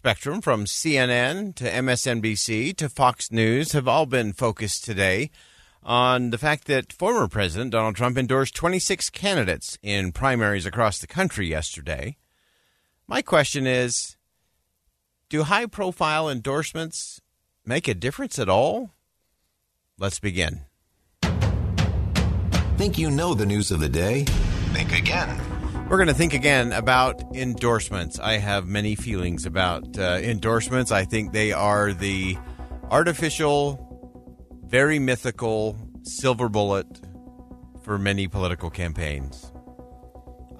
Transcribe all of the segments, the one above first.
spectrum from CNN to MSNBC to Fox News have all been focused today on the fact that former President Donald Trump endorsed 26 candidates in primaries across the country yesterday. My question is Do high profile endorsements make a difference at all? Let's begin. Think you know the news of the day? Think again. We're going to think again about endorsements. I have many feelings about uh, endorsements. I think they are the artificial, very mythical silver bullet for many political campaigns.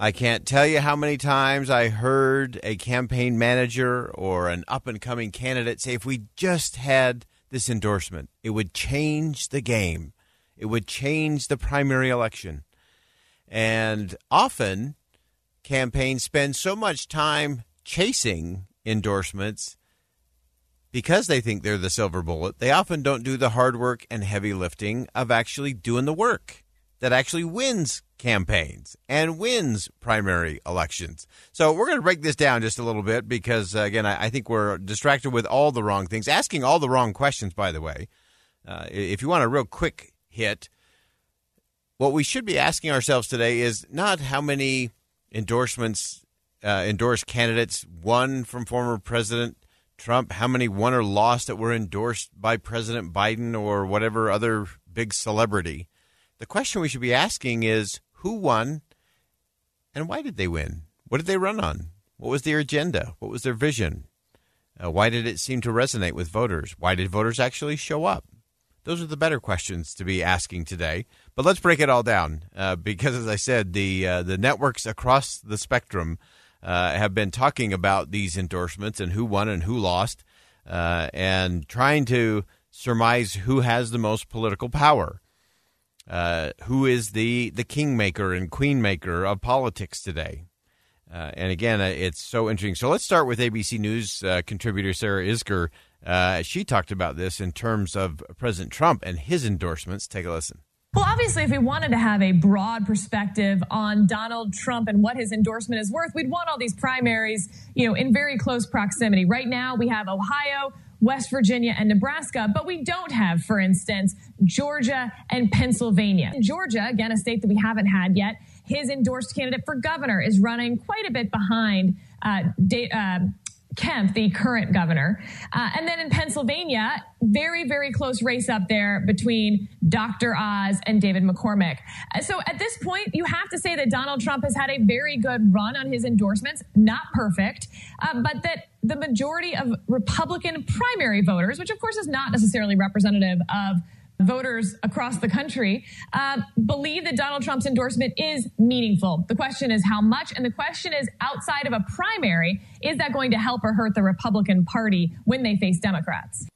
I can't tell you how many times I heard a campaign manager or an up and coming candidate say, if we just had this endorsement, it would change the game, it would change the primary election. And often, campaigns spend so much time chasing endorsements because they think they're the silver bullet. They often don't do the hard work and heavy lifting of actually doing the work that actually wins campaigns and wins primary elections. So we're going to break this down just a little bit because, uh, again, I, I, think we're distracted with all the wrong things, asking all the wrong questions, by the way. Uh, if you want a real quick hit, what we should be asking ourselves today is not how many endorsements, uh, endorsed candidates won from former President Trump, how many won or lost that were endorsed by President Biden or whatever other big celebrity. The question we should be asking is who won and why did they win? What did they run on? What was their agenda? What was their vision? Uh, why did it seem to resonate with voters? Why did voters actually show up? Those are the better questions to be asking today. But let's break it all down uh, because, as I said, the uh, the networks across the spectrum uh, have been talking about these endorsements and who won and who lost, uh, and trying to surmise who has the most political power, uh, who is the the kingmaker and queenmaker of politics today. Uh, and again, it's so interesting. So let's start with ABC News contributor Sarah Isgur. Uh, she talked about this in terms of President Trump and his endorsements. Take a listen. Well, obviously, if we wanted to have a broad perspective on Donald Trump and what his endorsement is worth, we'd want all these primaries, you know, in very close proximity. Right now, we have Ohio, West Virginia, and Nebraska, but we don't have, for instance, Georgia and Pennsylvania. In Georgia, again, a state that we haven't had yet, his endorsed candidate for governor is running quite a bit behind uh, uh, Kemp, the current governor. Uh, and then in Pennsylvania, very, very close race up there between Dr. Oz and David McCormick. So at this point, you have to say that Donald Trump has had a very good run on his endorsements, not perfect, uh, but that the majority of Republican primary voters, which of course is not necessarily representative of voters across the country uh, believe that Donald Trump's endorsement is meaningful. The question is how much, and the question is outside of a primary, is that going to help or hurt the Republican Party when they face Democrats?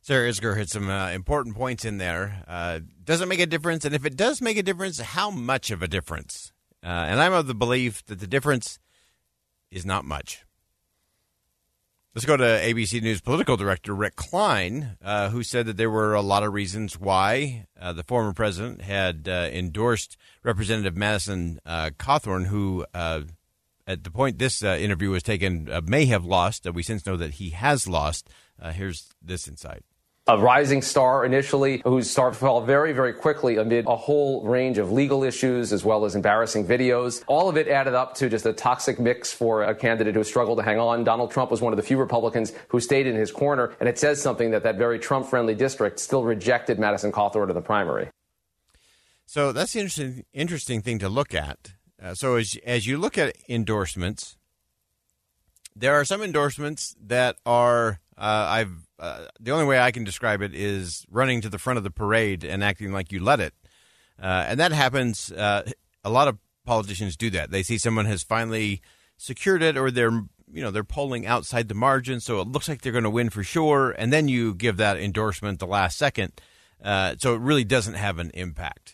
Sarah Isgur hit some uh, important points in there. Uh, does it make a difference? And if it does make a difference, how much of a difference? Uh, and I'm of the belief that the difference is not much. Let's go to ABC News political director Rick Klein, uh, who said that there were a lot of reasons why uh, the former president had uh, endorsed Representative Madison uh, Cawthorn, who uh, at the point this uh, interview was taken, may have lost. We since know that he has lost. Here's this insight a rising star initially, whose star fell very, very quickly amid a whole range of legal issues as well as embarrassing videos. All of it added up to just a toxic mix for a candidate who struggled to hang on. Donald Trump was one of the few Republicans who stayed in his corner, and it says something that that very Trump friendly district still rejected Madison Cawthorn in the primary. So that's the interesting, interesting thing to look at. Uh, so as, as you look at endorsements, there are some endorsements that are uh, I've uh, the only way I can describe it is running to the front of the parade and acting like you let it, uh, and that happens. Uh, a lot of politicians do that. They see someone has finally secured it, or they're you know they're polling outside the margin, so it looks like they're going to win for sure, and then you give that endorsement the last second, uh, so it really doesn't have an impact.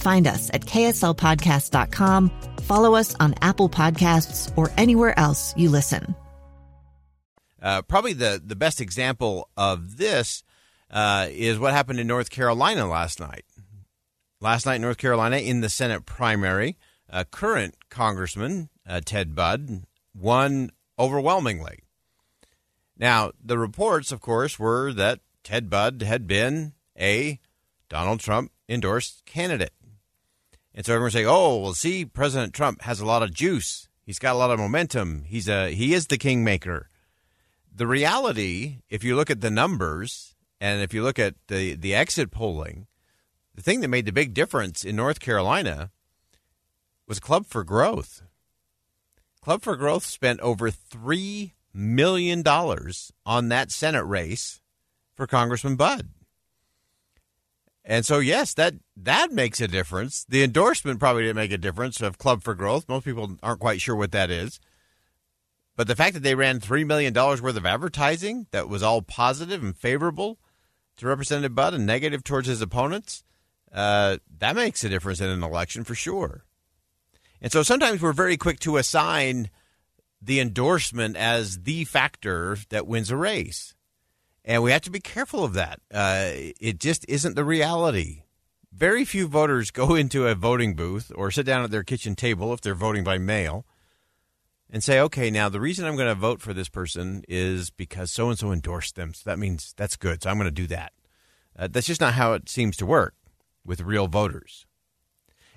Find us at kslpodcast.com, follow us on Apple Podcasts, or anywhere else you listen. Uh, probably the, the best example of this uh, is what happened in North Carolina last night. Last night North Carolina, in the Senate primary, uh, current Congressman uh, Ted Budd won overwhelmingly. Now, the reports, of course, were that Ted Budd had been a Donald Trump endorsed candidate. And so everyone's saying, "Oh, well, see, President Trump has a lot of juice. He's got a lot of momentum. He's a he is the kingmaker." The reality, if you look at the numbers and if you look at the the exit polling, the thing that made the big difference in North Carolina was Club for Growth. Club for Growth spent over three million dollars on that Senate race for Congressman Budd. And so, yes, that that makes a difference. The endorsement probably didn't make a difference of Club for Growth. Most people aren't quite sure what that is. But the fact that they ran $3 million worth of advertising that was all positive and favorable to Representative Budd and negative towards his opponents, uh, that makes a difference in an election for sure. And so sometimes we're very quick to assign the endorsement as the factor that wins a race. And we have to be careful of that. Uh, it just isn't the reality. Very few voters go into a voting booth or sit down at their kitchen table if they're voting by mail and say, okay, now the reason I'm going to vote for this person is because so and so endorsed them. So that means that's good. So I'm going to do that. Uh, that's just not how it seems to work with real voters.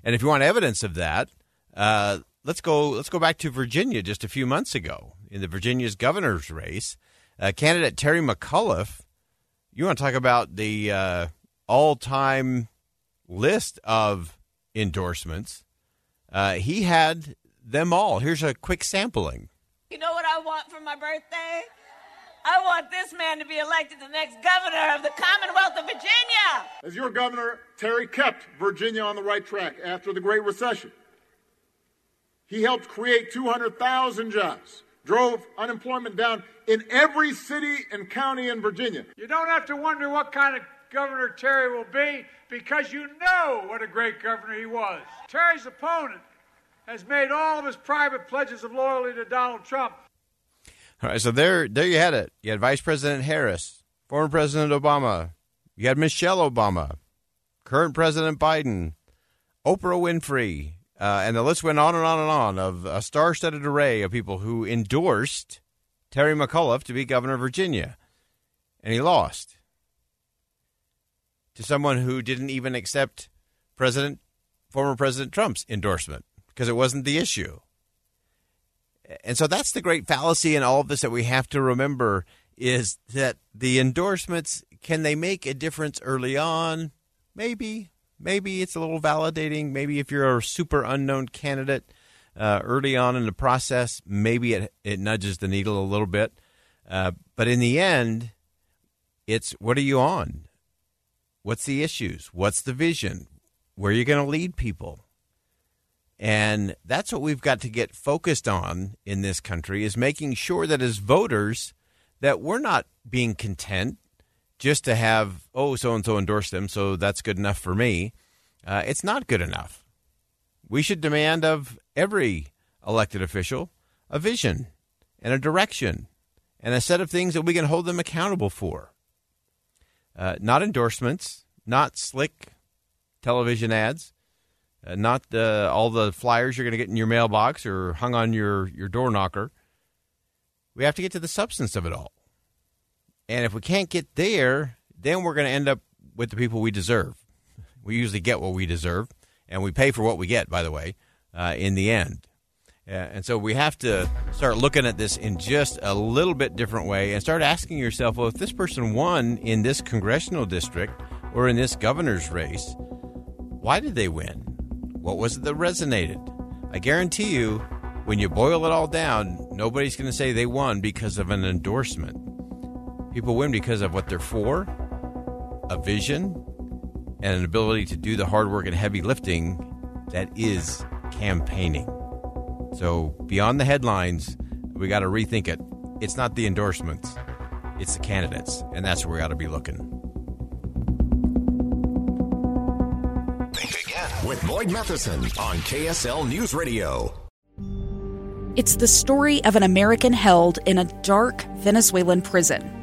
And if you want evidence of that, uh, let's go. Let's go back to Virginia just a few months ago in the Virginia's governor's race. Uh, candidate Terry McAuliffe, you want to talk about the uh, all time list of endorsements? Uh, he had them all. Here's a quick sampling. You know what I want for my birthday? I want this man to be elected the next governor of the Commonwealth of Virginia. As your governor, Terry kept Virginia on the right track after the Great Recession. He helped create 200,000 jobs, drove unemployment down in every city and county in Virginia. You don't have to wonder what kind of governor Terry will be because you know what a great governor he was. Terry's opponent has made all of his private pledges of loyalty to Donald Trump. All right, so there, there you had it. You had Vice President Harris, former President Obama, you had Michelle Obama, current President Biden, Oprah Winfrey, uh, and the list went on and on and on of a star-studded array of people who endorsed Terry McAuliffe to be governor of Virginia, and he lost to someone who didn't even accept President, former President Trump's endorsement because it wasn't the issue. And so that's the great fallacy in all of this that we have to remember is that the endorsements can they make a difference early on? Maybe, maybe it's a little validating. Maybe if you're a super unknown candidate uh, early on in the process, maybe it it nudges the needle a little bit. Uh, but in the end, it's what are you on? What's the issues? What's the vision? Where are you going to lead people? And that's what we've got to get focused on in this country is making sure that as voters that we're not being content just to have oh so and so endorse them so that's good enough for me. Uh, it's not good enough. We should demand of every elected official a vision and a direction and a set of things that we can hold them accountable for. Uh, not endorsements, not slick television ads, uh, not uh, all the flyers you're going to get in your mailbox or hung on your, your door knocker. We have to get to the substance of it all. And if we can't get there, then we're going to end up with the people we deserve. We usually get what we deserve, and we pay for what we get, by the way, uh, in the end. Uh, and so we have to start looking at this in just a little bit different way and start asking yourself, well, if this person won in this congressional district or in this governor's race, why did they win? What was it that resonated? I guarantee you, when you boil it all down, nobody's going to say they won because of an endorsement. People win because of what they're for, a vision, and an ability to do the hard work and heavy lifting that is campaigning. So, beyond the headlines, we got to rethink it. It's not the endorsements, it's the candidates, and that's where we got to be looking. Think again with Boyd Matheson on KSL News Radio. It's the story of an American held in a dark Venezuelan prison.